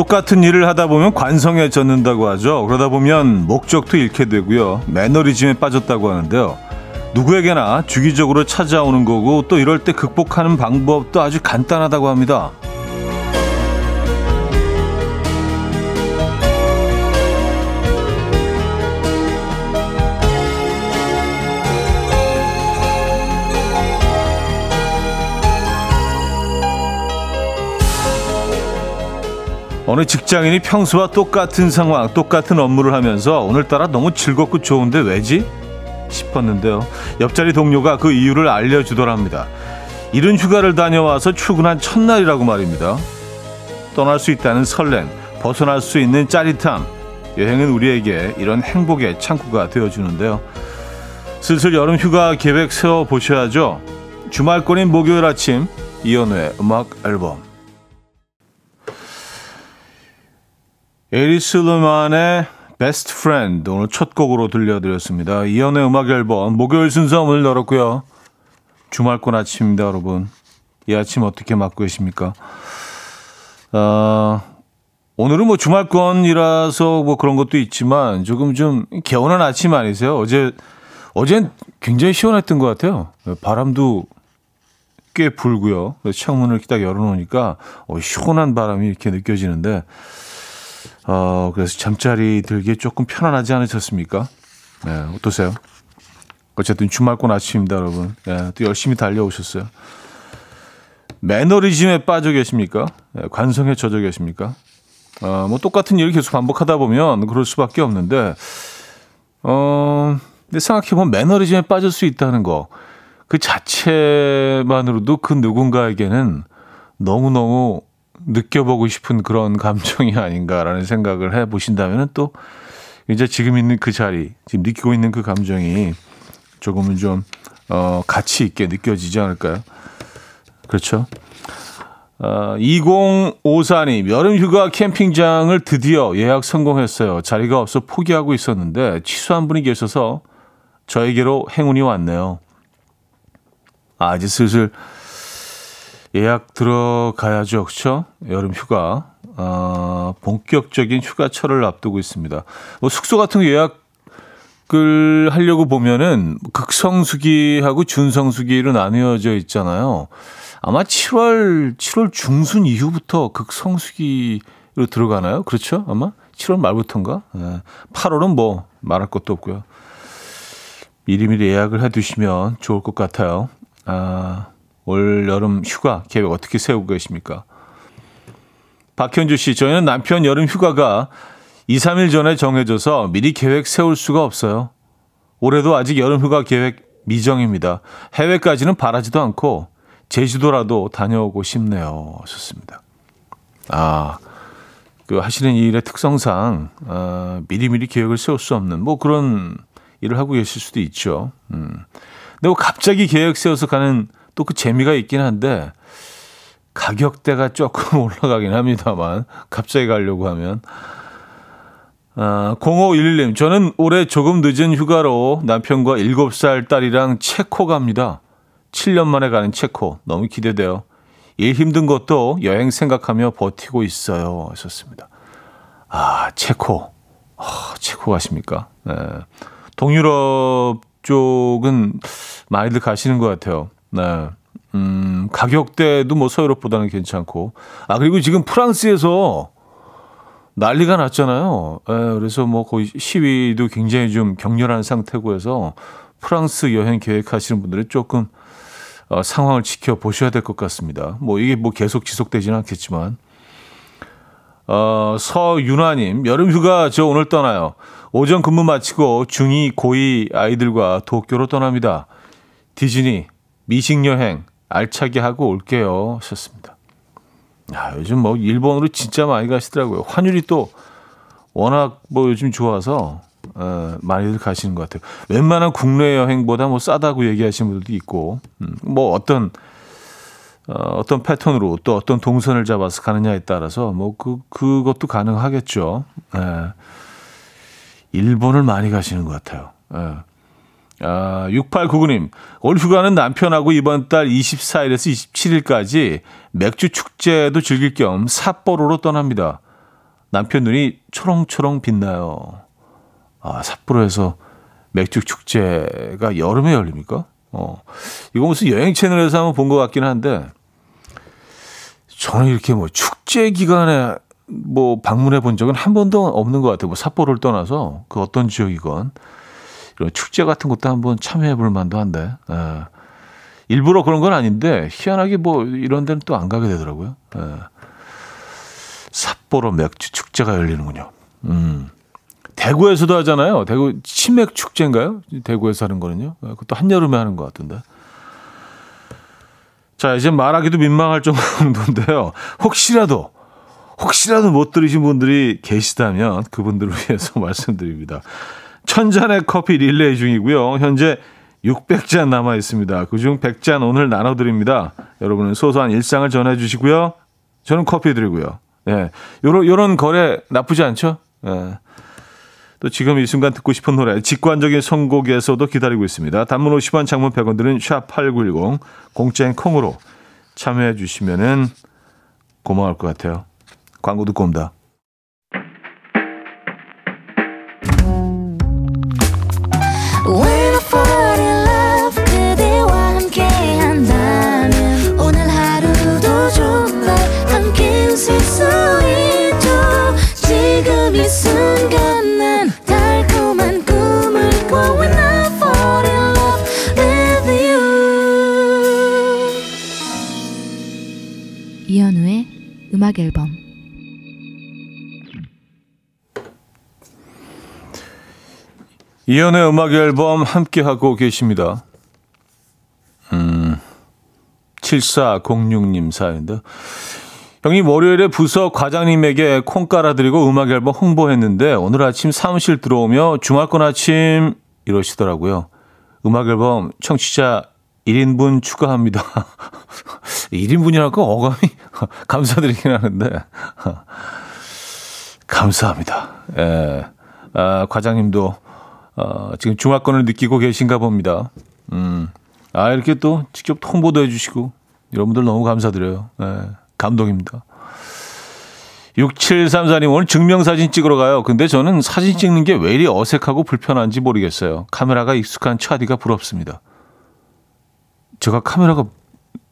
똑같은 일을 하다 보면 관성해졌는다고 하죠. 그러다 보면 목적도 잃게 되고요. 매너리즘에 빠졌다고 하는데요. 누구에게나 주기적으로 찾아오는 거고 또 이럴 때 극복하는 방법도 아주 간단하다고 합니다. 어느 직장인이 평소와 똑같은 상황, 똑같은 업무를 하면서 오늘따라 너무 즐겁고 좋은데 왜지? 싶었는데요. 옆자리 동료가 그 이유를 알려주더랍니다. 이른 휴가를 다녀와서 출근한 첫날이라고 말입니다. 떠날 수 있다는 설렘, 벗어날 수 있는 짜릿함. 여행은 우리에게 이런 행복의 창구가 되어주는데요. 슬슬 여름 휴가 계획 세워 보셔야죠. 주말권인 목요일 아침, 이연우의 음악 앨범. 에리스 루만의 Best Friend 오늘 첫 곡으로 들려드렸습니다. 이연의 음악 앨범 목요일 순서 오늘 열었고요. 주말권 아침입니다, 여러분. 이 아침 어떻게 맞고 계십니까? 어, 오늘은 뭐 주말권이라서 뭐 그런 것도 있지만 조금 좀 개운한 아침 아니세요? 어제 어젠 굉장히 시원했던 것 같아요. 바람도 꽤 불고요. 창문을 딱 열어놓으니까 어, 시원한 바람이 이렇게 느껴지는데 어, 그래서 잠자리 들기에 조금 편안하지 않으셨습니까? 네, 어떠세요? 어쨌든 주말권 아침입니다, 여러분. 네, 또 열심히 달려오셨어요. 매너리즘에 빠져 계십니까? 네, 관성에 젖어 계십니까? 어, 뭐 똑같은 일을 계속 반복하다 보면 그럴 수밖에 없는데, 어, 근데 생각해보면 매너리즘에 빠질 수 있다는 거, 그 자체만으로도 그 누군가에게는 너무너무 느껴보고 싶은 그런 감정이 아닌가라는 생각을 해 보신다면 또 이제 지금 있는 그 자리, 지금 느끼고 있는 그 감정이 조금은 좀, 어, 가치 있게 느껴지지 않을까요? 그렇죠. 어, 2054님, 여름 휴가 캠핑장을 드디어 예약 성공했어요. 자리가 없어 포기하고 있었는데 취소한 분이 계셔서 저에게로 행운이 왔네요. 아, 이제 슬슬 예약 들어가야죠. 그렇죠? 여름 휴가. 어, 본격적인 휴가철을 앞두고 있습니다. 뭐 숙소 같은 거 예약을 하려고 보면은 극성수기하고 준성수기로 나뉘어져 있잖아요. 아마 7월 7월 중순 이후부터 극성수기로 들어가나요? 그렇죠? 아마 7월 말부터인가? 네. 8월은 뭐 말할 것도 없고요. 미리미리 예약을 해두시면 좋을 것 같아요. 아, 올 여름 휴가 계획 어떻게 세우고 계십니까? 박현주 씨, 저희는 남편 여름 휴가가 2, 3일 전에 정해져서 미리 계획 세울 수가 없어요. 올해도 아직 여름 휴가 계획 미정입니다. 해외까지는 바라지도 않고 제주도라도 다녀오고 싶네요. 좋습니다. 아, 그 하시는 일의 특성상 아, 미리미리 계획을 세울 수 없는 뭐 그런 일을 하고 계실 수도 있죠. 음. 근데 뭐 갑자기 계획 세워서 가는 또 그 재미가 있긴 한데 가격대가 조금 올라가긴 합니다만 갑자기 가려고 하면 아, 0511님 저는 올해 조금 늦은 휴가로 남편과 7살 딸이랑 체코 갑니다. 7년 만에 가는 체코 너무 기대돼요. 일 힘든 것도 여행 생각하며 버티고 있어요. 하셨습니다. 아 체코 아, 체코 가십니까? 네. 동유럽 쪽은 많이들 가시는 것 같아요. 네. 음, 가격대도 뭐 서유럽보다는 괜찮고. 아, 그리고 지금 프랑스에서 난리가 났잖아요. 에, 예, 그래서 뭐 거의 시위도 굉장히 좀 격렬한 상태고 해서 프랑스 여행 계획하시는 분들은 조금 어, 상황을 지켜보셔야 될 것 같습니다. 뭐 이게 뭐 계속 지속되지는 않겠지만. 어, 서윤아님, 여름휴가 저 오늘 떠나요. 오전 근무 마치고 중2, 고2 아이들과 도쿄로 떠납니다. 디즈니, 미식 여행 알차게 하고 올게요. 하셨습니다. 야, 요즘 뭐 일본으로 진짜 많이 가시더라고요. 환율이 또 워낙 뭐 요즘 좋아서 어, 많이들 가시는 것 같아요. 웬만한 국내 여행보다 뭐 싸다고 얘기하시는 분들도 있고, 음, 뭐 어떤 어, 어떤 패턴으로 또 어떤 동선을 잡아서 가느냐에 따라서 뭐 그 그것도 가능하겠죠. 예. 일본을 많이 가시는 것 같아요. 예. 아, 6899님, 올 휴가는 남편하고 이번 달 24일에서 27일까지 맥주 축제도 즐길 겸 삿포로로 떠납니다. 남편 눈이 초롱초롱 빛나요. 아, 삿포로에서 맥주 축제가 여름에 열립니까? 어, 이거 무슨 여행 채널에서 한번 본 것 같긴 한데, 저는 이렇게 뭐 축제 기간에 뭐 방문해 본 적은 한 번도 없는 것 같아요. 뭐 삿포로를 떠나서 그 어떤 지역이건 축제 같은 것도 한번 참여해 볼 만도 한데, 예. 일부러 그런 건 아닌데 희한하게 뭐 이런 데는 또 안 가게 되더라고요. 예. 삿포로 맥주 축제가 열리는군요. 음. 대구에서도 하잖아요. 대구 치맥 축제인가요? 대구에서 하는 거는요. 예, 그것도 한여름에 하는 것 같은데. 자, 이제 말하기도 민망할 정도인데요. 혹시라도, 혹시라도 못 들으신 분들이 계시다면 그분들을 위해서 말씀드립니다. 천잔의 커피 릴레이 중이고요. 현재 600잔 남아 있습니다. 그중 100잔 오늘 나눠 드립니다. 여러분은 소소한 일상을 전해 주시고요. 저는 커피 드리고요. 예. 요런, 요런 거래 나쁘지 않죠? 예. 또 지금 이 순간 듣고 싶은 노래 직관적인 선곡에서도 기다리고 있습니다. 단문 50원 장문 100원 들은 샵8910 공짜인 콩으로 참여해 주시면은 고마울 것 같아요. 광고 듣고 옵니다. 음악 앨범 이연의 음악 앨범 함께 하고 계십니다. 음. 7406님 사연인데 형님 월요일에 부서 과장님에게 콩 깔아드리고 음악 앨범 홍보했는데 오늘 아침 사무실 들어오며 주말권 아침 이러시더라고요. 음악 앨범 청취자 1인분 추가합니다. 1인분이라고 어감이 감사드리긴 하는데. 감사합니다. 예. 아, 과장님도, 어, 지금 중화권을 느끼고 계신가 봅니다. 음. 아, 이렇게 또 직접 홍보도 해주시고, 여러분들 너무 감사드려요. 예. 감동입니다. 6734님, 오늘 증명사진 찍으러 가요. 근데 저는 사진 찍는 게 왜 이리 어색하고 불편한지 모르겠어요. 카메라가 익숙한 차디가 부럽습니다. 제가 카메라가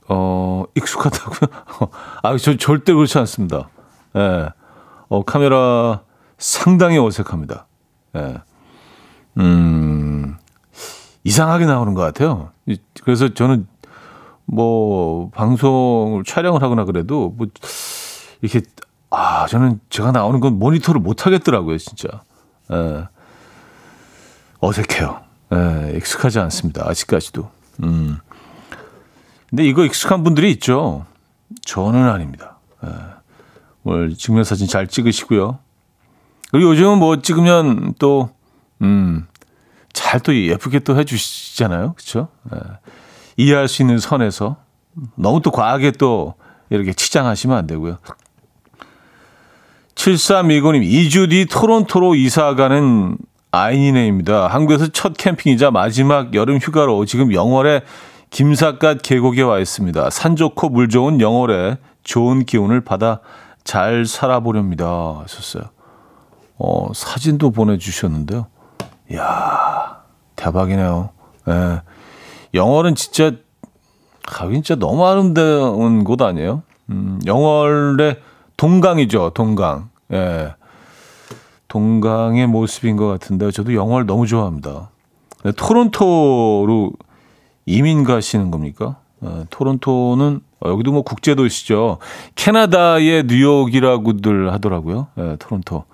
어 익숙하다고요? 아, 저 절대 그렇지 않습니다. 예. 네. 어 카메라 상당히 어색합니다. 예. 네. 음. 이상하게 나오는 것 같아요. 그래서 저는 뭐 방송을 촬영을 하거나 그래도 뭐 이렇게 아 저는 제가 나오는 건 모니터를 못 하겠더라고요, 진짜. 예. 어색해요. 예, 익숙하지 않습니다. 아직까지도. 음. 근데 이거 익숙한 분들이 있죠. 저는 아닙니다. 예. 오늘 증명사진 잘 찍으시고요. 그리고 요즘은 뭐 찍으면 또, 음, 잘 또 예쁘게 또 해주시잖아요. 그쵸? 예. 이해할 수 있는 선에서. 너무 또 과하게 또 이렇게 치장하시면 안 되고요. 7329님, 2주 뒤 토론토로 이사 가는 아이니네입니다. 한국에서 첫 캠핑이자 마지막 여름 휴가로 지금 영월에 김삿갓 계곡에 와 있습니다. 산 좋고 물 좋은 영월에 좋은 기운을 받아 잘 살아보렵니다. 하셨어요. 어, 사진도 보내주셨는데요. 이야, 대박이네요. 예. 영월은 진짜, 아, 진짜 너무 아름다운 곳 아니에요? 음, 영월의 동강이죠, 동강. 예. 동강의 모습인 것 같은데, 저도 영월 너무 좋아합니다. 네, 토론토로 이민 가시는 겁니까? 어, 토론토는 어, 여기도 뭐 국제 도시죠. 캐나다의 뉴욕이라고들 하더라고요. 예, 토론토.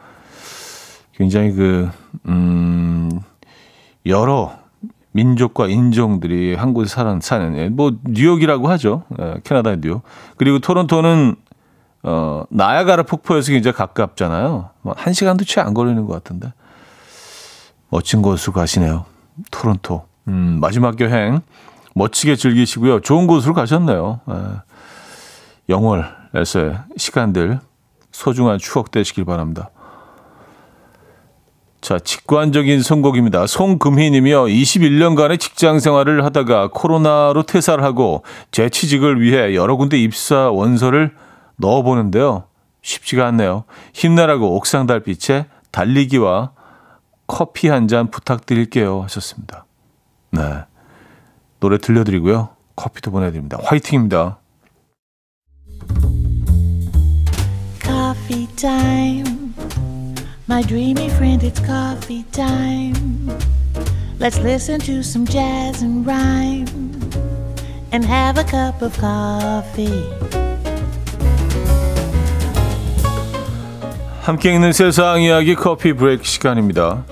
굉장히 그, 음, 여러 민족과 인종들이 한 곳에 사는, 사는, 예, 뭐, 뉴욕이라고 하죠. 예, 캐나다의 뉴욕. 그리고 토론토는, 어, 나야가라 폭포에서 굉장히 가깝잖아요. 뭐한 시간도 채 안 걸리는 것 같은데. 멋진 곳으로 가시네요. 토론토. 음, 마지막 여행 멋지게 즐기시고요. 좋은 곳으로 가셨네요. 예. 영월에서의 시간들 소중한 추억 되시길 바랍니다. 자, 직관적인 선곡입니다. 송금희 님이요. 21년간의 직장 생활을 하다가 코로나로 퇴사를 하고 재취직을 위해 여러 군데 입사 원서를 넣어보는데요. 쉽지가 않네요. 힘내라고 옥상 달빛에 달리기와 커피 한 잔 부탁드릴게요. 하셨습니다. 네. 노래 들려드리고요. 커피도 보내드립니다. 화이팅입니다. Coffee time. My dreamy friend, it's coffee time. Let's listen to some jazz and rhyme and have a cup of coffee. 함께 있는 세상 이야기 커피 브레이크 시간입니다.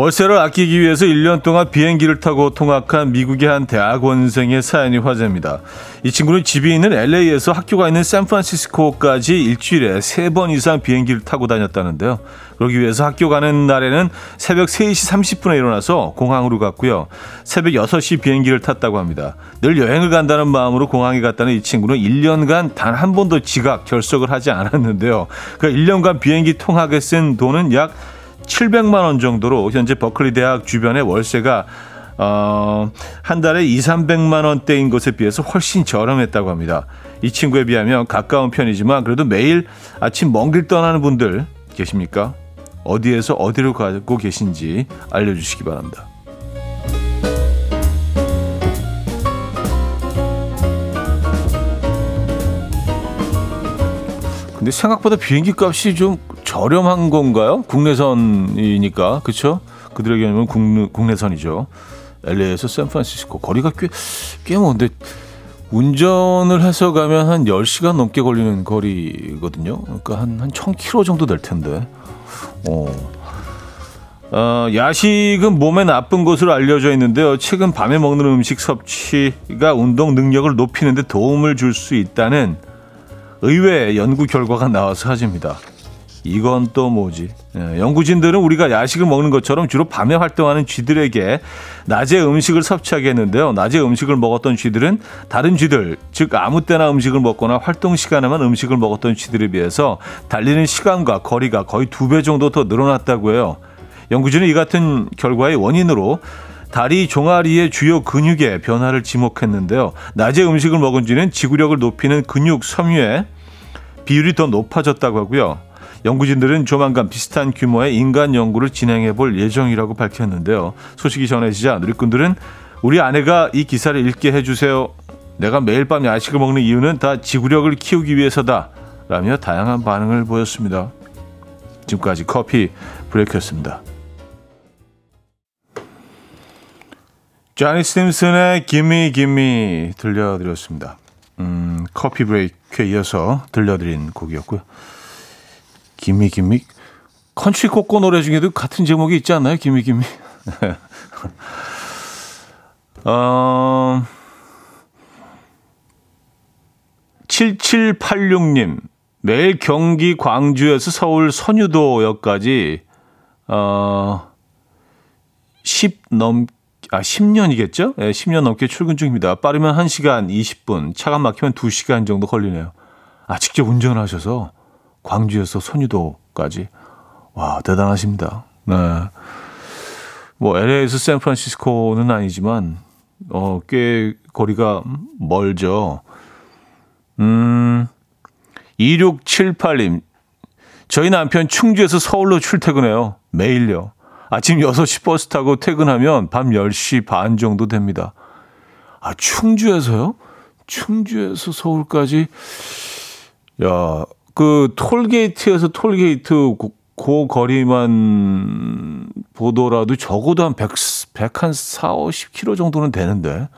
월세를 아끼기 위해서 1년 동안 비행기를 타고 통학한 미국의 한 대학원생의 사연이 화제입니다. 이 친구는 집이 있는 LA에서 학교가 있는 샌프란시스코까지 일주일에 3번 이상 비행기를 타고 다녔다는데요. 그러기 위해서 학교 가는 날에는 새벽 3시 30분에 일어나서 공항으로 갔고요. 새벽 6시 비행기를 탔다고 합니다. 늘 여행을 간다는 마음으로 공항에 갔다는 이 친구는 1년간 단 한 번도 지각, 결석을 하지 않았는데요. 그 1년간 비행기 통학에 쓴 돈은 약 700만 원 정도로 현재 버클리 대학 주변의 월세가 어, 한 달에 2, 300만 원대인 것에 비해서 훨씬 저렴했다고 합니다. 이 친구에 비하면 가까운 편이지만 그래도 매일 아침 먼 길 떠나는 분들 계십니까? 어디에서 어디로 가고 계신지 알려주시기 바랍니다. 근데 생각보다 비행기 값이 좀 저렴한 건가요? 국내선이니까 그렇죠? 그들에게는 국내, 국내선이죠. LA에서 샌프란시스코 거리가 꽤꽤 먼데 운전을 해서 가면 한 10시간 넘게 걸리는 거리거든요. 그러니까 한, 한 1000km 정도 될 텐데. 어. 어, 야식은 몸에 나쁜 것으로 알려져 있는데요. 최근 밤에 먹는 음식 섭취가 운동 능력을 높이는데 도움을 줄 수 있다는 의외의 연구 결과가 나와서 하집니다. 이건 또 뭐지? 예, 연구진들은 우리가 야식을 먹는 것처럼 주로 밤에 활동하는 쥐들에게 낮에 음식을 섭취하게 했는데요. 낮에 음식을 먹었던 쥐들은 다른 쥐들, 즉 아무 때나 음식을 먹거나 활동 시간에만 음식을 먹었던 쥐들에 비해서 달리는 시간과 거리가 거의 두 배 정도 더 늘어났다고 해요. 연구진은 이 같은 결과의 원인으로 다리 종아리의 주요 근육의 변화를 지목했는데요. 낮에 음식을 먹은 쥐는 지구력을 높이는 근육 섬유의 비율이 더 높아졌다고 하고요. 연구진들은 조만간 비슷한 규모의 인간 연구를 진행해 볼 예정이라고 밝혔는데요. 소식이 전해지자 누리꾼들은 우리 아내가 이 기사를 읽게 해주세요. 내가 매일 밤 야식을 먹는 이유는 다 지구력을 키우기 위해서다. 라며 다양한 반응을 보였습니다. 지금까지 커피 브레이크였습니다. 자니 스팀슨의 Gimme Gimme 들려드렸습니다. 음, 커피 브레이크에 이어서 들려드린 곡이었고요. Gimme Gimme 컨츄리 꼬꼬 노래 중에도 같은 제목이 있지 않나요? Gimme Gimme. 어 7786님 매일 경기 광주에서 서울 선유도역까지 어 10 넘, 아, 10년이겠죠? 네, 10년 넘게 출근 중입니다. 빠르면 1시간 20분, 차가 막히면 2시간 정도 걸리네요. 아, 직접 운전을 하셔서 광주에서 선유도까지. 와, 대단하십니다. 네. 뭐, LA에서 샌프란시스코는 아니지만, 어, 꽤 거리가 멀죠. 음, 2678님. 저희 남편 충주에서 서울로 출퇴근해요. 매일요. 아침 6시 버스 타고 퇴근하면 밤 10시 반 정도 됩니다. 아, 충주에서요? 충주에서 서울까지? 야, 그 톨게이트에서 톨게이트 고, 그 거리만 보더라도 적어도 한 100, 100 한 4, 50km 정도는 되는데.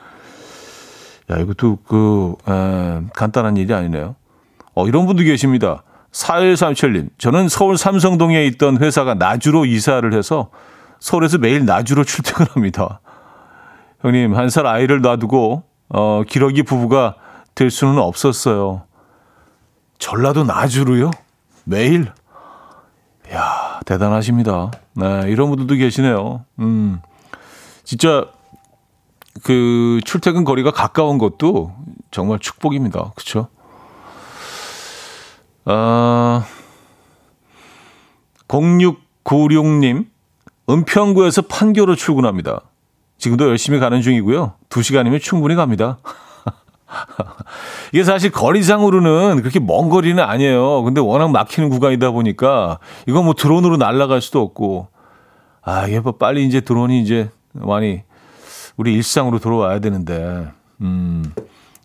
야, 이것도 그, 에, 간단한 일이 아니네요. 어, 이런 분도 계십니다. 4137님. 저는 서울 삼성동에 있던 회사가 나주로 이사를 해서 서울에서 매일 나주로 출퇴근합니다. 형님, 한 살 아이를 놔두고, 어, 기러기 부부가 될 수는 없었어요. 전라도 나주로요? 매일? 야 대단하십니다. 네, 이런 분들도 계시네요. 음, 진짜 그 출퇴근 거리가 가까운 것도 정말 축복입니다. 그렇죠? 아, 0696님, 은평구에서 판교로 출근합니다. 지금도 열심히 가는 중이고요. 2시간이면 충분히 갑니다. 이게 사실 거리상으로는 그렇게 먼 거리는 아니에요. 근데 워낙 막히는 구간이다 보니까 이거 뭐 드론으로 날아갈 수도 없고. 아, 이게 뭐 빨리 이제 드론이 이제 많이 우리 일상으로 돌아와야 되는데. 음,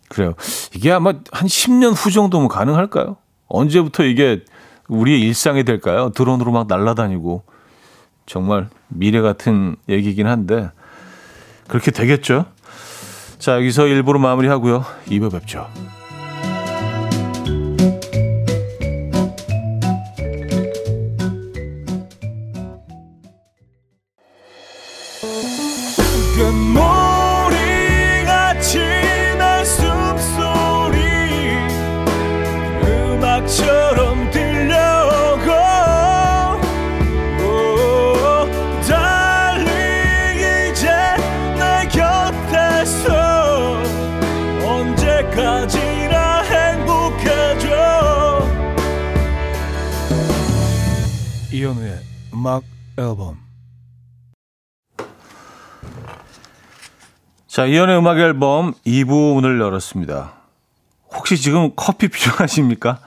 그래요. 이게 아마 한 10년 후 정도면 가능할까요? 언제부터 이게 우리의 일상이 될까요? 드론으로 막 날아다니고. 정말 미래 같은 얘기긴 한데. 그렇게 되겠죠? 자, 여기서 1부로 마무리하고요. 2부 뵙죠. 음악 앨범 자, 이현우의 음악 앨범 2부 문을 열었습니다. 혹시 지금 커피 필요하십니까?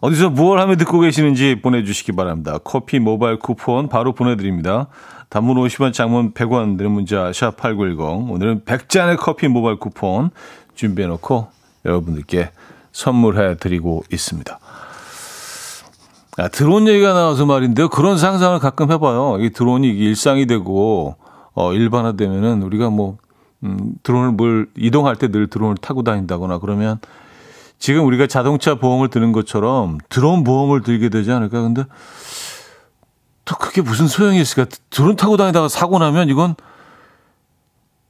어디서 무얼 하며 듣고 계시는지 보내주시기 바랍니다. 커피 모바일 쿠폰 바로 보내드립니다. 단문 50원, 장문 100원 드는 문자 샵 8910 오늘은 100잔의 커피 모바일 쿠폰 준비해놓고 여러분들께 선물해드리고 있습니다. 아, 드론 얘기가 나와서 말인데요. 그런 상상을 가끔 해봐요. 이 드론이 일상이 되고 어, 일반화되면은 우리가 뭐 음, 드론을 뭘 이동할 때 늘 드론을 타고 다닌다거나 그러면 지금 우리가 자동차 보험을 드는 것처럼 드론 보험을 들게 되지 않을까? 근데 또 그게 무슨 소용이 있을까? 드론 타고 다니다가 사고 나면 이건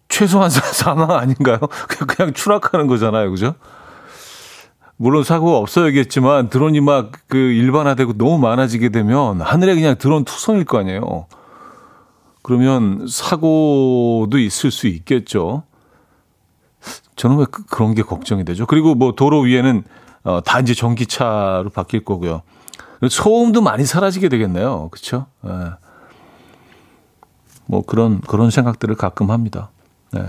최소한 사망 아닌가요? 그냥, 추락하는 거잖아요. 그죠? 물론 사고가 없어야겠지만 드론이 막 그 일반화되고 너무 많아지게 되면 하늘에 그냥 드론 투성일 거 아니에요. 그러면 사고도 있을 수 있겠죠. 저는 왜 그, 그런 게 걱정이 되죠. 그리고 뭐 도로 위에는 어, 다 이제 전기차로 바뀔 거고요. 소음도 많이 사라지게 되겠네요. 그렇죠? 네. 뭐 그런 그런 생각들을 가끔 합니다. 네.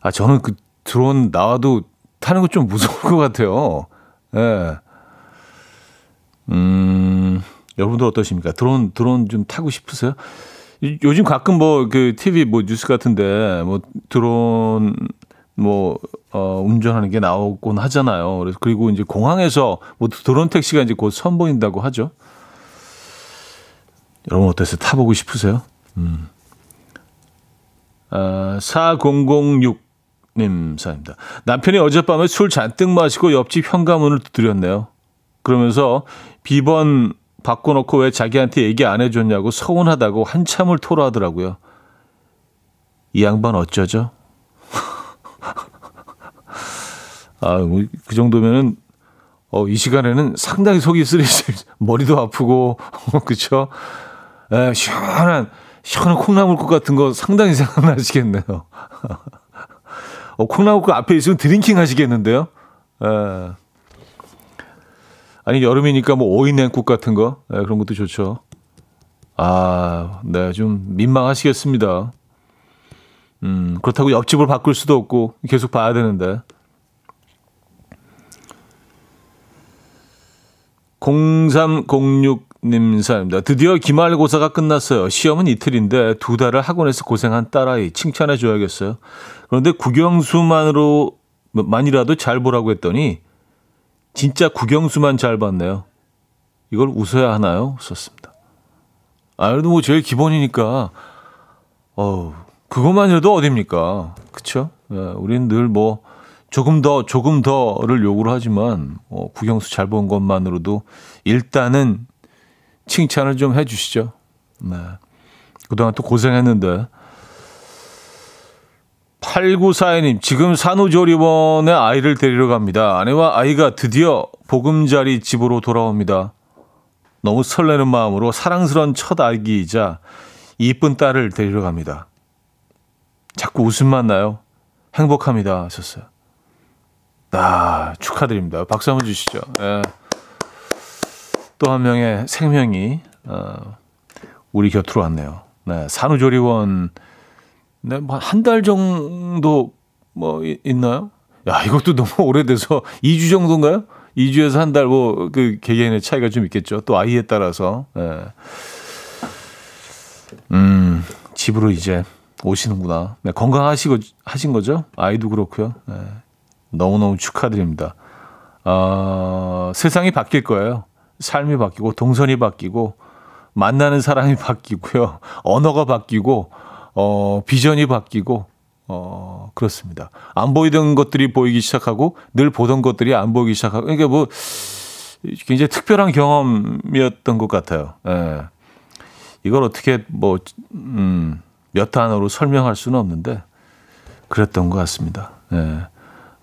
아 저는 그 드론 나와도 타는 거 좀 무서울 것 같아요. 예. 네. 음, 여러분들 어떠십니까? 드론, 드론 좀 타고 싶으세요? 요즘 가끔 뭐 그 TV 뭐 뉴스 같은데 뭐 드론 뭐, 어, 운전하는 게 나오곤 하잖아요. 그래서 그리고 이제 공항에서 뭐 드론 택시가 이제 곧 선보인다고 하죠. 여러분 어떠세요? 타보고 싶으세요? 음. 아, 4006 님 사입니다. 남편이 어젯밤에 술 잔뜩 마시고 옆집 현관문을 두드렸네요. 그러면서 비번 바꿔놓고 왜 자기한테 얘기 안 해줬냐고 서운하다고 한참을 토로하더라고요. 이 양반 어쩌죠? 아, 뭐, 그 정도면은, 어, 이 시간에는 상당히 속이 쓰리실, 머리도 아프고? 에, 시원한, 시원한 콩나물국 같은 거 상당히 생각나시겠네요. 어, 콩나물국 앞에 있으면 drinking 하시겠는데요? 에. 아니, 여름이니까 뭐 오이 냉국 같은 거, 에, 그런 것도 좋죠. 아, 네, 좀 민망하시겠습니다. 음, 그렇다고 옆집을 바꿀 수도 없고 계속 봐야 되는데. 0306 님 사입니다. 드디어 기말고사가 끝났어요. 시험은 이틀인데 두 달을 학원에서 고생한 딸아이 칭찬해 줘야겠어요. 그런데 국영수만으로 만이라도 잘 보라고 했더니 진짜 국영수만 잘 봤네요. 이걸 웃어야 하나요? 썼습니다. 아, 그래도 뭐 제일 기본이니까 어 그것만이라도 어딥니까? 그쵸? 예, 우리는 늘 뭐, 조금 더, 조금 더를 요구를 하지만, 어, 국영수 잘 본 것만으로도 일단은 칭찬을 좀 해 주시죠. 네. 그동안 또 고생했는데. 8942님, 지금 산후조리원에 아이를 데리러 갑니다. 아내와 아이가 드디어 보금자리 집으로 돌아옵니다. 너무 설레는 마음으로 사랑스러운 첫 아기이자 이쁜 딸을 데리러 갑니다. 자꾸 웃음만 나요. 행복합니다. 하셨어요. 아, 축하드립니다. 박수 한번 주시죠. 예. 또 한 명의 생명이 어, 우리 곁으로 왔네요. 네, 산후조리원 네, 뭐한 달 정도 뭐 있나요? 야, 이것도 너무 오래돼서 2주 정도인가요? 2주에서 한 달 뭐 그 개개인의 차이가 좀 있겠죠. 또 아이에 따라서. 네. 음, 집으로 이제 오시는구나. 네, 건강하시고 하신 거죠? 아이도 그렇고요. 네. 너무너무 축하드립니다. 어, 세상이 바뀔 거예요. 삶이 바뀌고 동선이 바뀌고 만나는 사람이 바뀌고요. 언어가 바뀌고 어, 비전이 바뀌고 어, 그렇습니다. 안 보이던 것들이 보이기 시작하고 늘 보던 것들이 안 보이기 시작하고 그러니까 뭐 굉장히 특별한 경험이었던 것 같아요. 예. 이걸 어떻게 뭐, 음, 몇 단어로 설명할 수는 없는데 그랬던 것 같습니다. 예.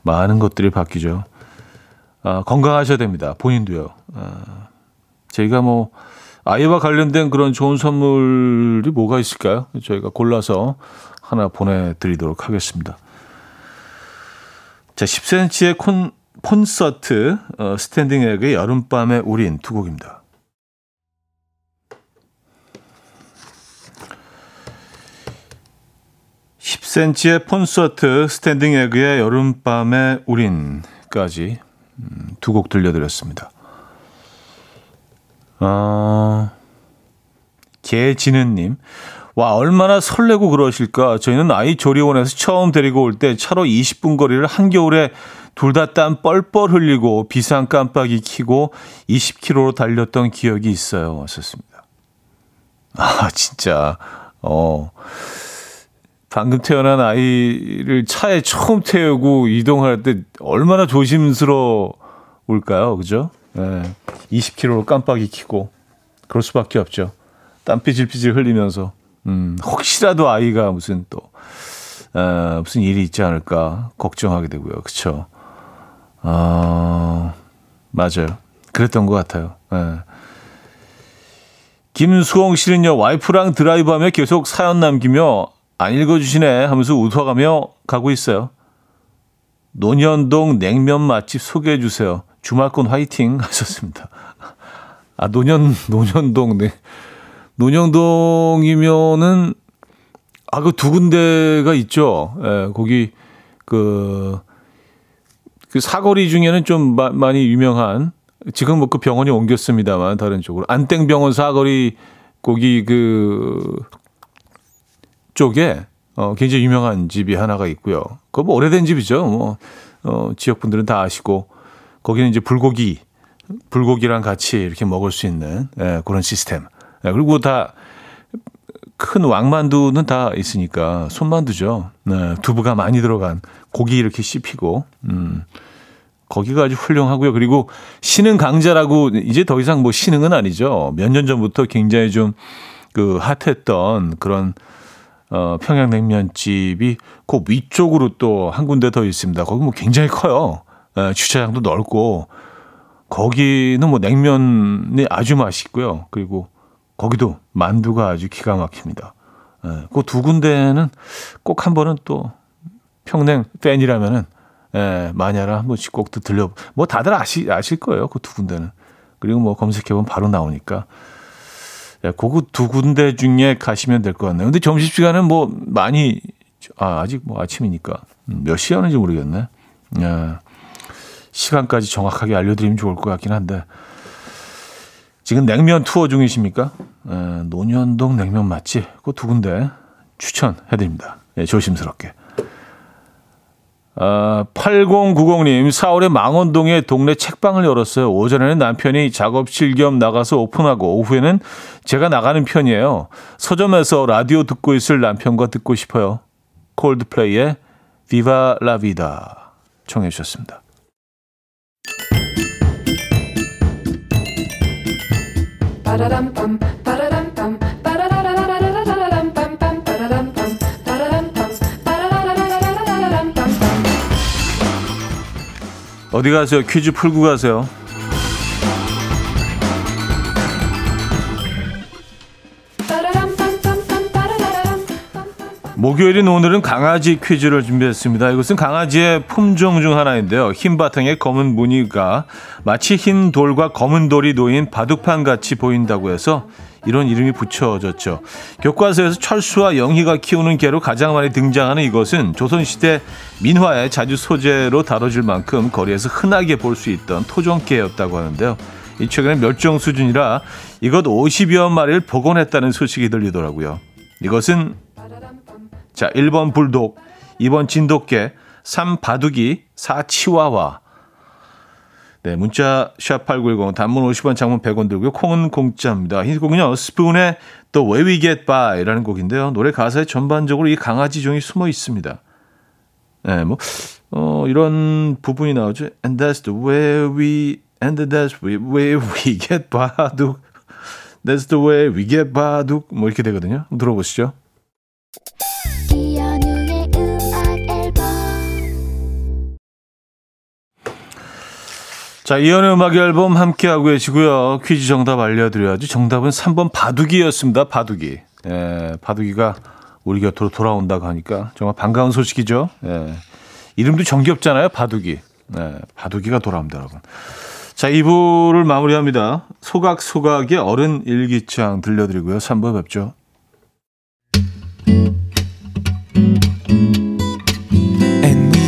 많은 것들이 바뀌죠. 아, 건강하셔야 됩니다. 본인도요. 아, 저희가 뭐 아이와 관련된 그런 좋은 선물이 뭐가 있을까요? 저희가 골라서 하나 보내드리도록 하겠습니다. 자, 10cm의 콘, 콘서트, 어, 스탠딩 에그의 여름밤의 우린 두 곡입니다. (10cm의) 콘서트 스탠딩 에그의 여름밤의 우린까지 음, 두곡 들려드렸습니다. 어, 개지는님. 와, 얼마나 설레고 그러실까. 저희는 아이 조리원에서 처음 데리고 올 때 차로 20분 거리를 한겨울에 둘 다 땀 뻘뻘 흘리고 비상 깜빡이 켜고 20km로 달렸던 기억이 있어요. 왔었습니다. 아, 진짜. 어. 방금 태어난 아이를 차에 처음 태우고 이동할 때 얼마나 조심스러울까요? 그죠? 네. 20km로 깜빡이 켜고 그럴 수밖에 없죠. 땀 삐질삐질 흘리면서 음, 혹시라도 아이가 무슨 또 어, 무슨 일이 있지 않을까 걱정하게 되고요. 그렇죠? 어, 맞아요. 그랬던 것 같아요. 네. 김수홍 씨는요 와이프랑 드라이브하며 계속 사연 남기며 안 읽어주시네 하면서 웃어가며 가고 있어요. 논현동 냉면 맛집 소개해 주세요. 주말권 화이팅 하셨습니다. 아, 논현, 논현동, 네. 논현동이면은, 아, 그 두 군데가 있죠. 예, 거기, 그, 그 사거리 중에는 좀 마, 많이 유명한, 지금 뭐 그 병원이 옮겼습니다만, 다른 쪽으로. 안땡병원 사거리, 거기 그, 쪽에, 어, 굉장히 유명한 집이 하나가 있고요. 그거 뭐 오래된 집이죠. 뭐, 어, 지역 분들은 다 아시고. 거기는 이제 불고기, 불고기랑 같이 이렇게 먹을 수 있는 예, 그런 시스템. 예, 그리고 다 큰 왕만두는 다 있으니까 손만두죠. 네, 두부가 많이 들어간 고기 이렇게 씹히고, 음, 거기가 아주 훌륭하고요. 그리고 신흥 강자라고 이제 더 이상 뭐 신흥은 아니죠. 몇 년 전부터 굉장히 좀 그 핫했던 그런 어, 평양냉면집이 그 위쪽으로 또 한 군데 더 있습니다. 거기 뭐 굉장히 커요. 에, 주차장도 넓고 거기는 뭐 냉면이 아주 맛있고요. 그리고 거기도 만두가 아주 기가 막힙니다. 그 두 군데는 꼭 한 번은 또 평냉 팬이라면은 에, 마냐라 한 번씩 꼭 들려. 뭐 다들 아시 아실 거예요. 그 두 군데는. 그리고 뭐 검색해 보면 바로 나오니까. 예, 그거 두 군데 중에 가시면 될 것 같네요. 근데 점심 시간은 뭐 많이, 아, 아직 뭐 아침이니까. 음, 몇 시간인지 모르겠네. 예. 시간까지 정확하게 알려드리면 좋을 것 같긴 한데 지금 냉면 투어 중이십니까? 에, 논현동 냉면 맛집 그 두 군데 추천해드립니다. 예, 조심스럽게. 아, 8090님, 4월에 망원동에 동네 책방을 열었어요. 오전에는 남편이 작업실 겸 나가서 오픈하고, 오후에는 제가 나가는 편이에요. 서점에서 라디오 듣고 있을 남편과 듣고 싶어요. 콜드플레이의 비바 라비다 청해 주셨습니다. 어디 가세요? 퀴즈 풀고 가세요. 목요일인 오늘은 강아지 퀴즈를 준비했습니다. 이것은 강아지의 품종 중 하나인데요. 흰 바탕에 검은 무늬가 마치 흰 돌과 검은 돌이 놓인 바둑판 같이 보인다고 해서 이런 이름이 붙여졌죠. 교과서에서 철수와 영희가 키우는 개로 가장 많이 등장하는 이것은 조선시대 민화에 자주 소재로 다뤄질 만큼 거리에서 흔하게 볼 수 있던 토종개였다고 하는데요. 이 최근에 멸종 수준이라 이것 50여 마리를 복원했다는 소식이 들리더라고요. 이것은 자, 1번 불독, 2번 진돗개, 3 바둑이, 4 치와와. 네, 문자 샵8910 단문 50원 장문 100원 들고요. 콩은 공짜입니다. 이 곡은요. 스푼의 The Way We Get By라는 곡인데요. 노래 가사에 전반적으로 이 강아지 종이 숨어 있습니다. 네, 뭐 어, 이런 부분이 나오죠. And that's the way we and that's the way we get 바둑. That's the way we get 바둑. 뭐 이렇게 되거든요. 들어보시죠. 자, 이연의 음악 앨범 함께하고 계시고요. 퀴즈 정답 알려드려야지. 정답은 3번 바둑이였습니다. 바둑이. 예, 바둑이가 우리 곁으로 돌아온다고 하니까 정말 반가운 소식이죠. 예. 이름도 정겹잖아요. 바둑이. 예, 바둑이가 돌아옵니다, 여러분. 자, 2부를 마무리합니다. 소각소각의 어른 일기장 들려드리고요. 3부 뵙죠.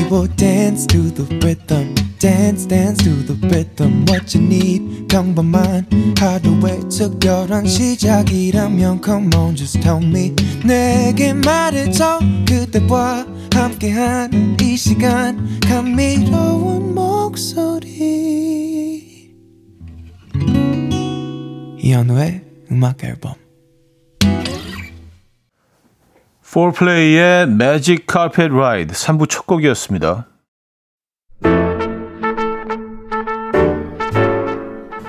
Will dance to the rhythm. Dance dance to the rhythm what you need 평범한 하루의 특별한 시작이라면 come on just tell me 내게 말해줘 그대와 함께한 이 시간 감미로운 목소리 이현우의 음악 앨범 4플레이의 Magic Carpet Ride 3부 첫 곡이었습니다.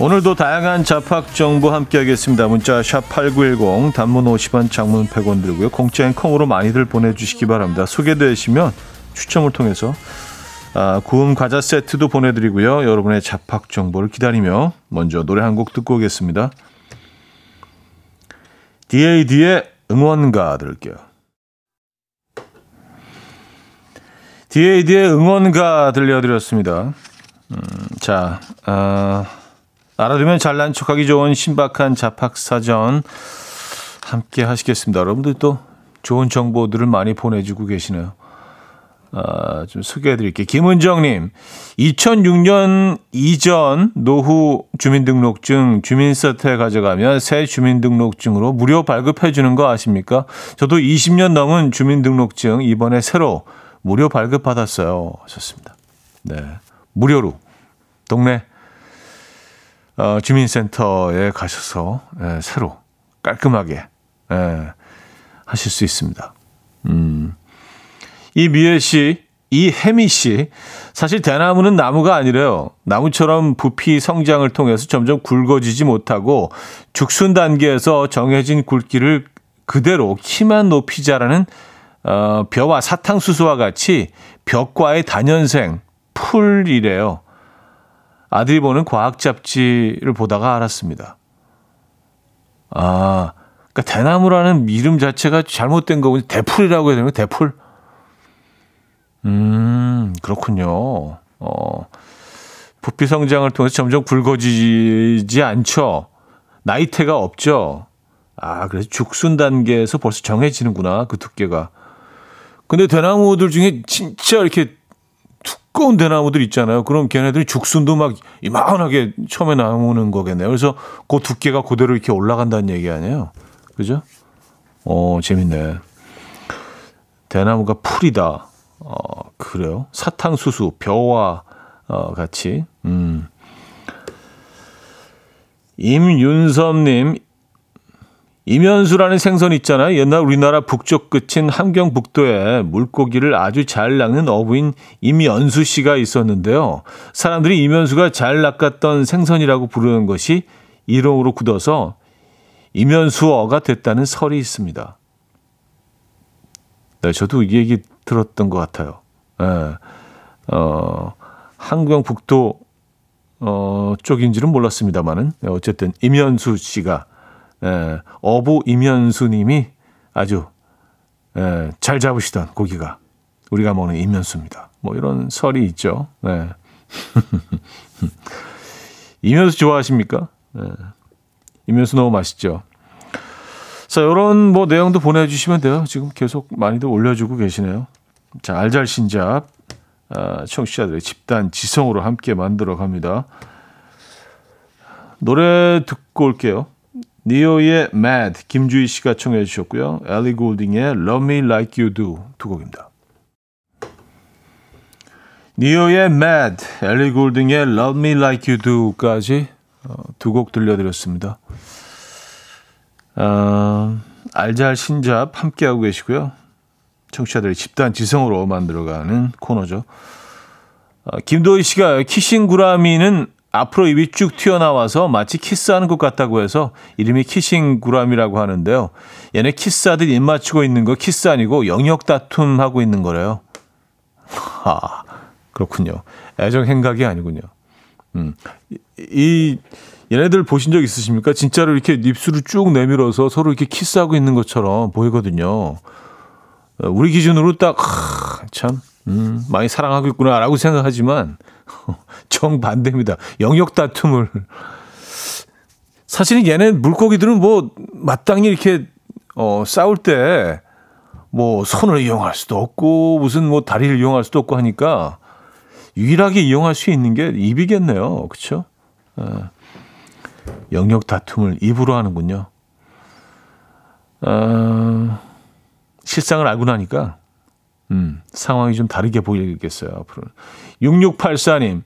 오늘도 다양한 잡학 정보 함께하겠습니다. 문자 샵 #8910 단문 50원, 장문 100원 들고요. 공짜인 콩으로 많이들 보내주시기 바랍니다. 소개되시면 추첨을 통해서 아, 구운 과자 세트도 보내드리고요. 여러분의 잡학 정보를 기다리며 먼저 노래 한 곡 듣고 오겠습니다. DAD의 응원가 들을게요. DAD의 응원가 들려드렸습니다. 음, 자, 어, 알아두면 잘난 척하기 좋은 신박한 잡학사전 함께 하시겠습니다. 여러분들 또 좋은 정보들을 많이 보내주고 계시네요. 아, 좀 소개해 드릴게요. 김은정님, 2006년 이전 노후 주민등록증 주민센터에 가져가면 새 주민등록증으로 무료 발급해 주는 거 아십니까? 저도 20년 넘은 주민등록증 이번에 새로 무료 발급받았어요. 하셨습니다. 네. 무료로. 동네, 어, 주민센터에 가셔서, 예, 새로 깔끔하게, 예, 하실 수 있습니다. 음. 이미애 씨, 이혜미 씨, 사실 대나무는 나무가 아니래요. 나무처럼 부피 성장을 통해서 점점 굵어지지 못하고 죽순 단계에서 정해진 굵기를 그대로 키만 높이 자라는 어, 벼와 사탕수수와 같이 벽과의 단연생 풀이래요. 아들이 보는 과학 잡지를 보다가 알았습니다. 아, 그러니까 대나무라는 이름 자체가 잘못된 거고 대풀이라고 해야 거 대풀. 음, 그렇군요. 어, 부피 성장을 통해서 점점 굵어지지 않죠. 나이테가 없죠. 아, 그래서 죽순 단계에서 벌써 정해지는구나, 그 두께가. 근데 대나무들 중에 진짜 이렇게 두꺼운 대나무들 있잖아요. 그럼 걔네들이 죽순도 막 이만하게 처음에 나오는 거겠네요. 그래서 그 두께가 그대로 이렇게 올라간다는 얘기 아니에요. 그죠? 어, 재밌네. 대나무가 풀이다. 어, 그래요. 사탕수수, 벼와 어, 같이. 음. 임윤섭님, 이면수라는 생선 있잖아요. 옛날 우리나라 북쪽 끝인 함경북도에 물고기를 아주 잘 낚는 어부인 임연수 씨가 있었는데요. 사람들이 이면수가 잘 낚았던 생선이라고 부르는 것이 이름으로 굳어서 이면수어가 됐다는 설이 있습니다. 네, 저도 이 얘기 들었던 것 같아요. 예. 어, 함경북도 어, 쪽인지는 몰랐습니다만은 어쨌든 임현수 씨가 예, 어부 임현수님이 아주 예, 잘 잡으시던 고기가 우리가 먹는 임현수입니다. 뭐 이런 설이 있죠. 예. 임현수 좋아하십니까? 예. 임현수 너무 맛있죠. 자, 이런 뭐 내용도 보내주시면 돼요. 지금 계속 많이들 올려주고 계시네요. 자, 알잘신잡 아, 청취자들의 집단 지성으로 함께 만들어 갑니다. 노래 듣고 올게요. 니오의 Mad 김주희 씨가 청해 주셨고요. 엘리 골딩의 Love Me Like You Do 두 곡입니다. 니오의 Mad, 엘리 골딩의 Love Me Like You Do까지 어, 두곡 들려드렸습니다. 어, 알잘 신잡 함께하고 계시고요. 청취자들의 집단 지성으로 만들어가는 코너죠. 어, 김도희 씨가 키싱 구라미는 앞으로 입이 쭉 튀어나와서 마치 키스하는 것 같다고 해서 이름이 키싱 구라미라고 하는데요. 얘네 키스하듯 입 맞추고 있는 거 키스 아니고 영역 다툼 하고 있는 거래요. 아, 그렇군요. 애정 행각이 아니군요. 음, 이, 얘네들 보신 적 있으십니까? 진짜로 이렇게 입술을 쭉 내밀어서 서로 이렇게 키스하고 있는 것처럼 보이거든요. 우리 기준으로 딱, 참, 음, 많이 사랑하고 있구나라고 생각하지만, 정반대입니다. 영역 다툼을. 사실은 얘네 물고기들은 뭐, 마땅히 이렇게, 어, 싸울 때, 뭐, 손을 이용할 수도 없고, 무슨 뭐, 다리를 이용할 수도 없고 하니까, 유일하게 이용할 수 있는 게 입이겠네요. 그쵸? 어, 영역 다툼을 입으로 하는군요. 어, 실상을 알고 나니까 음, 상황이 좀 다르게 보이겠어요, 앞으로. 6684님,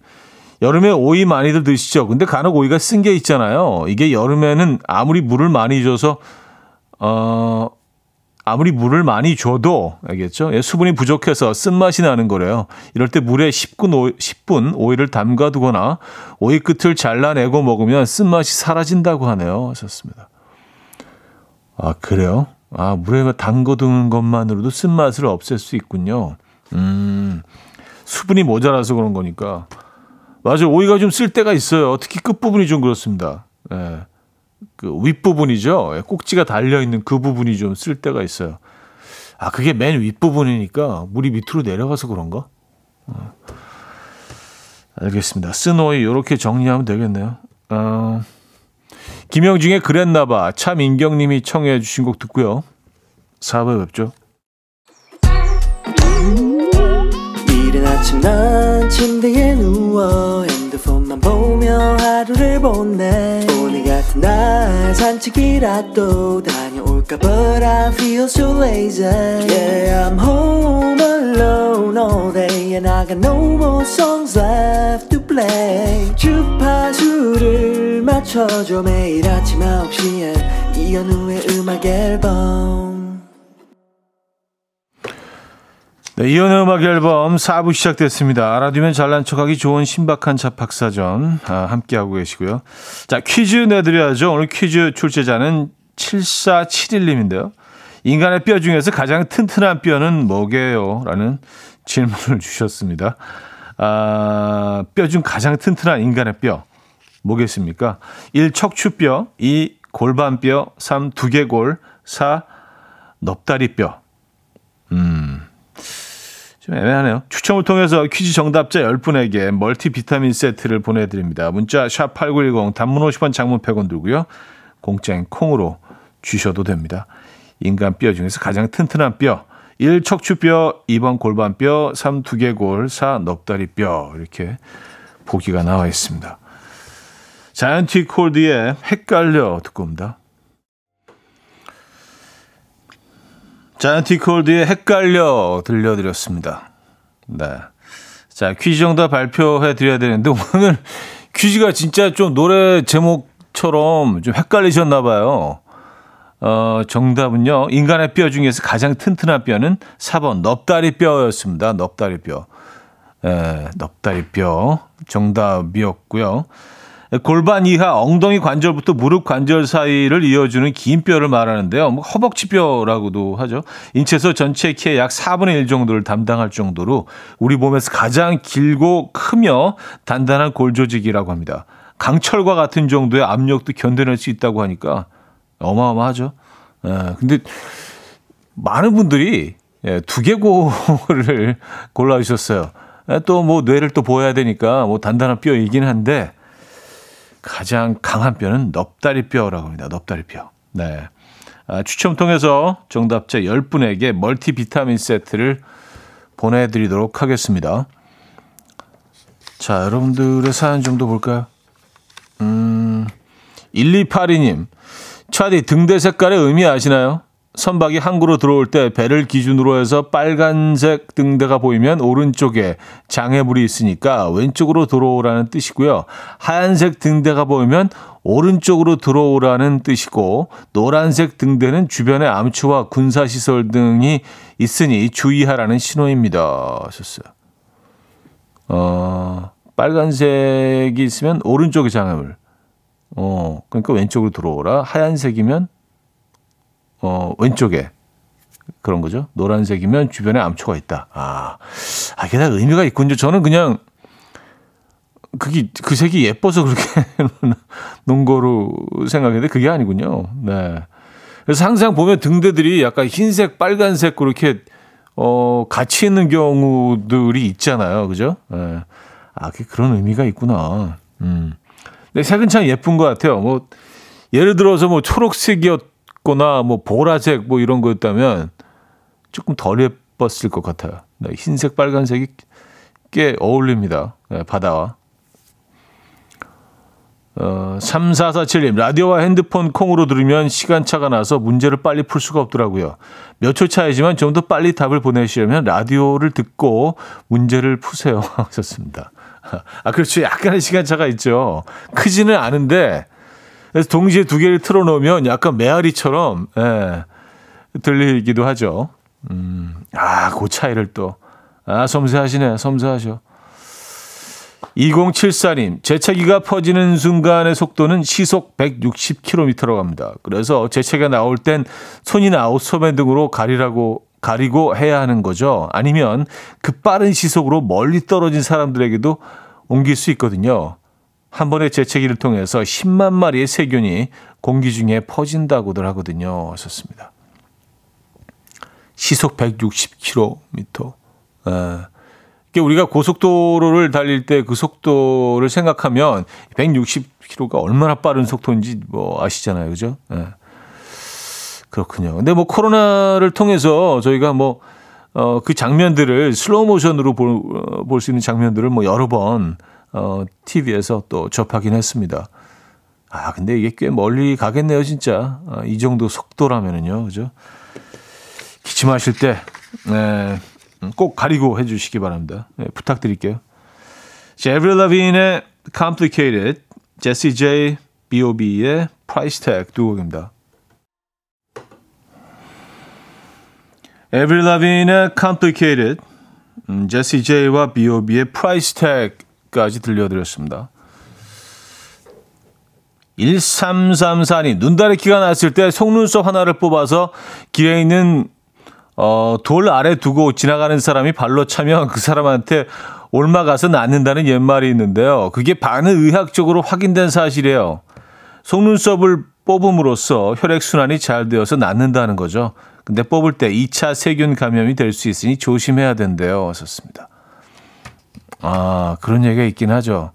여름에 오이 많이들 드시죠? 근데 간혹 오이가 쓴 게 있잖아요. 이게 여름에는 아무리 물을 많이 줘서, 어, 아무리 물을 많이 줘도, 알겠죠? 예, 수분이 부족해서 쓴맛이 나는 거래요. 이럴 때 물에 10분, 오이, 10분 오이를 담가두거나 오이 끝을 잘라내고 먹으면 쓴맛이 사라진다고 하네요. 하셨습니다. 아, 그래요? 아, 물에 담궈두는 것만으로도 쓴맛을 없앨 수 있군요. 음, 수분이 모자라서 그런 거니까. 맞아요. 오이가 좀 쓸 때가 있어요. 특히 끝부분이 좀 그렇습니다. 예. 그 윗부분이죠. 예, 꼭지가 달려있는 그 부분이 좀 쓸 때가 있어요. 아, 그게 맨 윗부분이니까 물이 밑으로 내려가서 그런가? 어. 알겠습니다. 스노이 이렇게 정리하면 되겠네요. 어, 김영중의 그랬나봐 참 인경님이 청해 주신 곡 듣고요. 4부에 뵙죠. 이른 아침 난 침대에 누워 핸드폰만 보며 하루를 보내 오늘 같은 날 산책이라도 다 녀올까 But I feel so lazy Yeah I'm home alone all day And I got no more songs left to play 주파수를 맞춰줘 매일 아침 9시에 이현우의 음악 앨범 네, 이연의 음악 앨범 4부 시작됐습니다. 알아두면 잘난 척하기 좋은 신박한 잡학사전 아, 함께하고 계시고요. 자, 퀴즈 내드려야죠. 오늘 퀴즈 출제자는 7471님인데요. 인간의 뼈 중에서 가장 튼튼한 뼈는 뭐게요? 라는 질문을 주셨습니다. 아, 뼈 중 가장 튼튼한 인간의 뼈 뭐겠습니까? 1. 척추뼈 2. 골반뼈 3. 두개골 4. 넙다리뼈 음... 좀 애매하네요. 추첨을 통해서 퀴즈 정답자 10분에게 멀티 비타민 세트를 보내드립니다. 문자 샵8910 단문 50원 장문 100원 들고요. 공짜인 콩으로 주셔도 됩니다. 인간 뼈 중에서 가장 튼튼한 뼈 1. 척추뼈 2번 골반뼈 3. 두개골 4. 넉다리뼈 이렇게 보기가 나와 있습니다. 자이언티 콜드의 헷갈려 듣고 옵니다. 자이언티 콜드의 헷갈려 들려드렸습니다. 네. 자, 퀴즈 정답 발표해 드려야 되는데 오늘 퀴즈가 진짜 좀 노래 제목 처럼 좀 헷갈리셨나 봐요. 어, 정답은요. 인간의 뼈 중에서 가장 튼튼한 뼈는 4번 넙다리 뼈였습니다. 넙다리 뼈. 예, 넙다리 뼈 정답이었고요. 골반 이하 엉덩이 관절부터 무릎 관절 사이를 이어주는 긴 뼈를 말하는데요. 뭐 허벅지 뼈라고도 하죠. 인체에서 전체 키의 약 4분의 1 정도를 담당할 정도로 우리 몸에서 가장 길고 크며 단단한 골 조직이라고 합니다. 강철과 같은 정도의 압력도 견뎌낼 수 있다고 하니까 어마어마하죠. 예, 근데 많은 분들이 예, 두개골을 골라주셨어요. 예, 또뭐 뇌를 또 보여야 되니까 뭐 단단한 뼈이긴 한데 가장 강한 뼈는 넙다리뼈라고 합니다. 넙다리뼈. 네. 아, 추첨 통해서 정답자 10분에게 멀티 비타민 세트를 보내드리도록 하겠습니다. 자, 여러분들의 사연 좀 더 볼까요? 음, 1282님. 차디 등대 색깔의 의미 아시나요? 선박이 항구로 들어올 때 배를 기준으로 해서 빨간색 등대가 보이면 오른쪽에 장애물이 있으니까 왼쪽으로 들어오라는 뜻이고요. 하얀색 등대가 보이면 오른쪽으로 들어오라는 뜻이고 노란색 등대는 주변에 암초와 군사시설 등이 있으니 주의하라는 신호입니다. 하셨어요. 어, 빨간색이 있으면 오른쪽에 장애물. 어, 그러니까 왼쪽으로 들어오라. 하얀색이면 어, 왼쪽에 그런 거죠. 노란색이면 주변에 암초가 있다. 아, 아, 게다 의미가 있군요. 저는 그냥 그게 그 색이 예뻐서 그렇게 놓은 거로 생각했는데 그게 아니군요. 네. 그래서 항상 보면 등대들이 약간 흰색, 빨간색 그렇게 어 같이 있는 경우들이 있잖아요. 그죠? 네. 아, 그게 그런 의미가 있구나. 음. 근데 색은 참 예쁜 것 같아요. 뭐 예를 들어서 뭐 초록색이었 거나 뭐 보라색 뭐 이런 거였다면 조금 덜 예뻤을 것 같아요. 네, 흰색, 빨간색이 꽤 어울립니다. 네, 바다와. 어, 3447님, 라디오와 핸드폰 콩으로 들으면 시간차가 나서 문제를 빨리 풀 수가 없더라고요. 몇 초 차이지만 좀 더 빨리 답을 보내시려면 라디오를 듣고 문제를 푸세요. 하셨습니다. 아, 그렇죠. 약간의 시간차가 있죠. 크지는 않은데, 그래서 동시에 두 개를 틀어놓으면 약간 메아리처럼 예, 들리기도 하죠. 음, 아, 그 차이를 또. 아, 섬세하시네. 섬세하셔. 2074님, 재채기가 퍼지는 순간의 속도는 시속 160km로 갑니다. 그래서 재채기가 나올 땐 손이나 옷소매 등으로 가리라고, 가리고 해야 하는 거죠. 아니면 그 빠른 시속으로 멀리 떨어진 사람들에게도 옮길 수 있거든요. 한 번의 재채기를 통해서 10만 마리의 세균이 공기 중에 퍼진다고들 하거든요. 하셨습니다. 시속 160km. 에. 우리가 고속도로를 달릴 때 그 속도를 생각하면 160km가 얼마나 빠른 속도인지 뭐 아시잖아요. 그죠? 에. 그렇군요. 근데 뭐 코로나를 통해서 저희가 뭐, 어, 그 장면들을 슬로우 모션으로 볼 수 있는 장면들을 뭐 여러 번, 어, TV에서 또 접하긴 했습니다. 아, 근데 이게 꽤 멀리 가겠네요, 진짜. 아, 이 정도 속도라면은요, 그죠? 기침하실 때, 네, 꼭 가리고 해주시기 바랍니다. 네, 부탁드릴게요. 제브리 라빈의 Complicated, 제시 J, B.O.B의 Price Tag 두 곡입니다. 에브리 라빈의 Complicated, 음, 제시 제이와 B.O.B의 Price Tag까지 들려드렸습니다. 1334님, 눈다리키가 났을 때 속눈썹 하나를 뽑아서 길에 있는 어, 돌 아래 두고 지나가는 사람이 발로 차면 그 사람한테 올마가서 낫는다는 옛말이 있는데요. 그게 반의학적으로 확인된 사실이에요. 속눈썹을 뽑음으로써 혈액순환이 잘 되어서 낫는다는 거죠. 근데 뽑을 때 2차 세균 감염이 될 수 있으니 조심해야 된대요. 하셨습니다. 아, 그런 얘기가 있긴 하죠.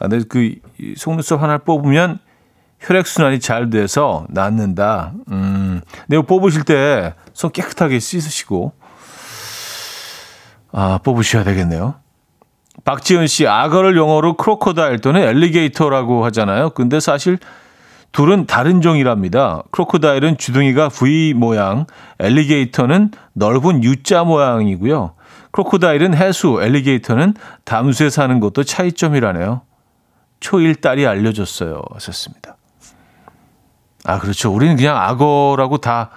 아, 근데 그 속눈썹 하나를 뽑으면 혈액순환이 잘 돼서 낫는다. 음, 근데 뽑으실 때 손 깨끗하게 씻으시고, 아, 뽑으셔야 되겠네요. 박지은 씨, 악어를 영어로 크로커다일 또는 엘리게이터라고 하잖아요. 근데 사실 둘은 다른 종이랍니다. 크로커다일은 주둥이가 V 모양, 엘리게이터는 넓은 U자 모양이고요. 크로커다일은 해수, 엘리게이터는 담수에 사는 것도 차이점이라네요. 초일 딸이 알려줬어요. 하셨습니다. 아, 그렇죠. 우리는 그냥 악어라고 다,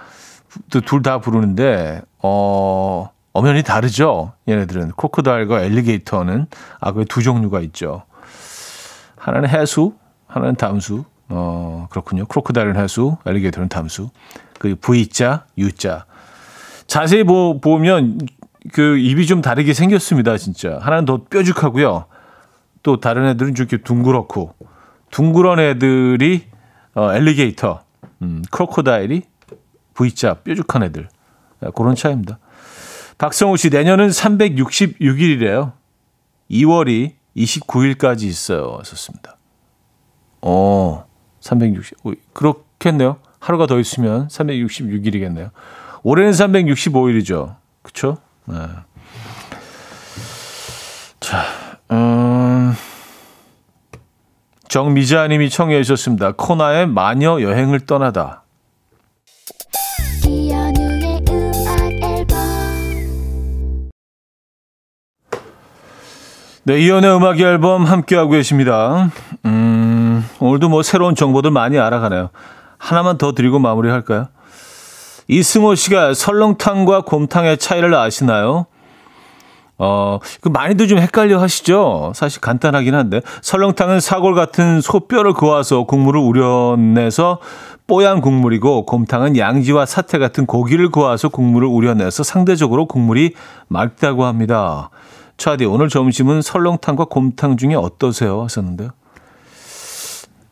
둘 다 부르는데, 어, 엄연히 다르죠. 얘네들은. 크로커다일과 엘리게이터는 악어의 두 종류가 있죠. 하나는 해수, 하나는 담수. 어, 그렇군요. 크로커다일은 해수, 엘리게이터는 담수. 그 V자, U자. 자세히 보, 보면 그 입이 좀 다르게 생겼습니다, 진짜. 하나는 더 뾰족하고요. 또 다른 애들은 좀 이렇게 둥그렇고. 둥그런 애들이 어, 엘리게이터, 음, 크로코다일이 V자, 뾰족한 애들. 네, 그런 차이입니다. 박성우 씨, 내년은 366일이래요. 2월이 29일까지 있어요. 썼습니다. 어, 360, 그렇겠네요. 하루가 더 있으면 366일이겠네요. 올해는 365일이죠. 그쵸? 네. 자, 음, 정미자님이 청해 주셨습니다. 코나의 마녀 여행을 떠나다. 네, 이연의 음악 앨범 함께하고 계십니다. 음, 오늘도 뭐 새로운 정보들 많이 알아가네요. 하나만 더 드리고 마무리할까요? 이승호 씨가 설렁탕과 곰탕의 차이를 아시나요? 어, 그 많이들 좀 헷갈려 하시죠? 사실 간단하긴 한데. 설렁탕은 사골 같은 소뼈를 그어서 국물을 우려내서 뽀얀 국물이고, 곰탕은 양지와 사태 같은 고기를 그어서 국물을 우려내서 상대적으로 국물이 맑다고 합니다. 차디, 오늘 점심은 설렁탕과 곰탕 중에 어떠세요? 하셨는데요.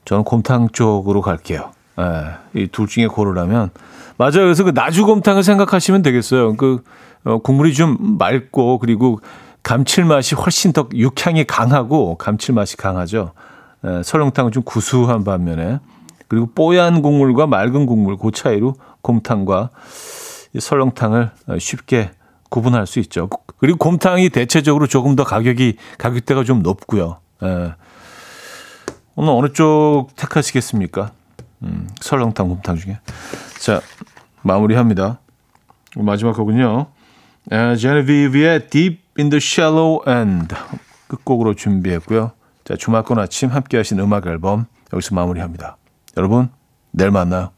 저는 곰탕 쪽으로 갈게요. 예, 이둘 중에 고르라면. 맞아요. 그래서 그 나주곰탕을 생각하시면 되겠어요. 그, 어, 국물이 좀 맑고 그리고 감칠맛이 훨씬 더 육향이 강하고 감칠맛이 강하죠. 에, 설렁탕은 좀 구수한 반면에 그리고 뽀얀 국물과 맑은 국물 그 차이로 곰탕과 설렁탕을 쉽게 구분할 수 있죠. 그리고 곰탕이 대체적으로 조금 더 가격이 가격대가 좀 높고요. 에. 오늘 어느 쪽 택하시겠습니까? 음, 설렁탕, 곰탕 중에. 자, 마무리합니다. 마지막 거군요. 제네비브의 Deep in the Shallow End 끝곡으로 준비했고요. 자, 주말권 아침 함께 하신 음악 앨범 여기서 마무리합니다. 여러분, 내일 만나요.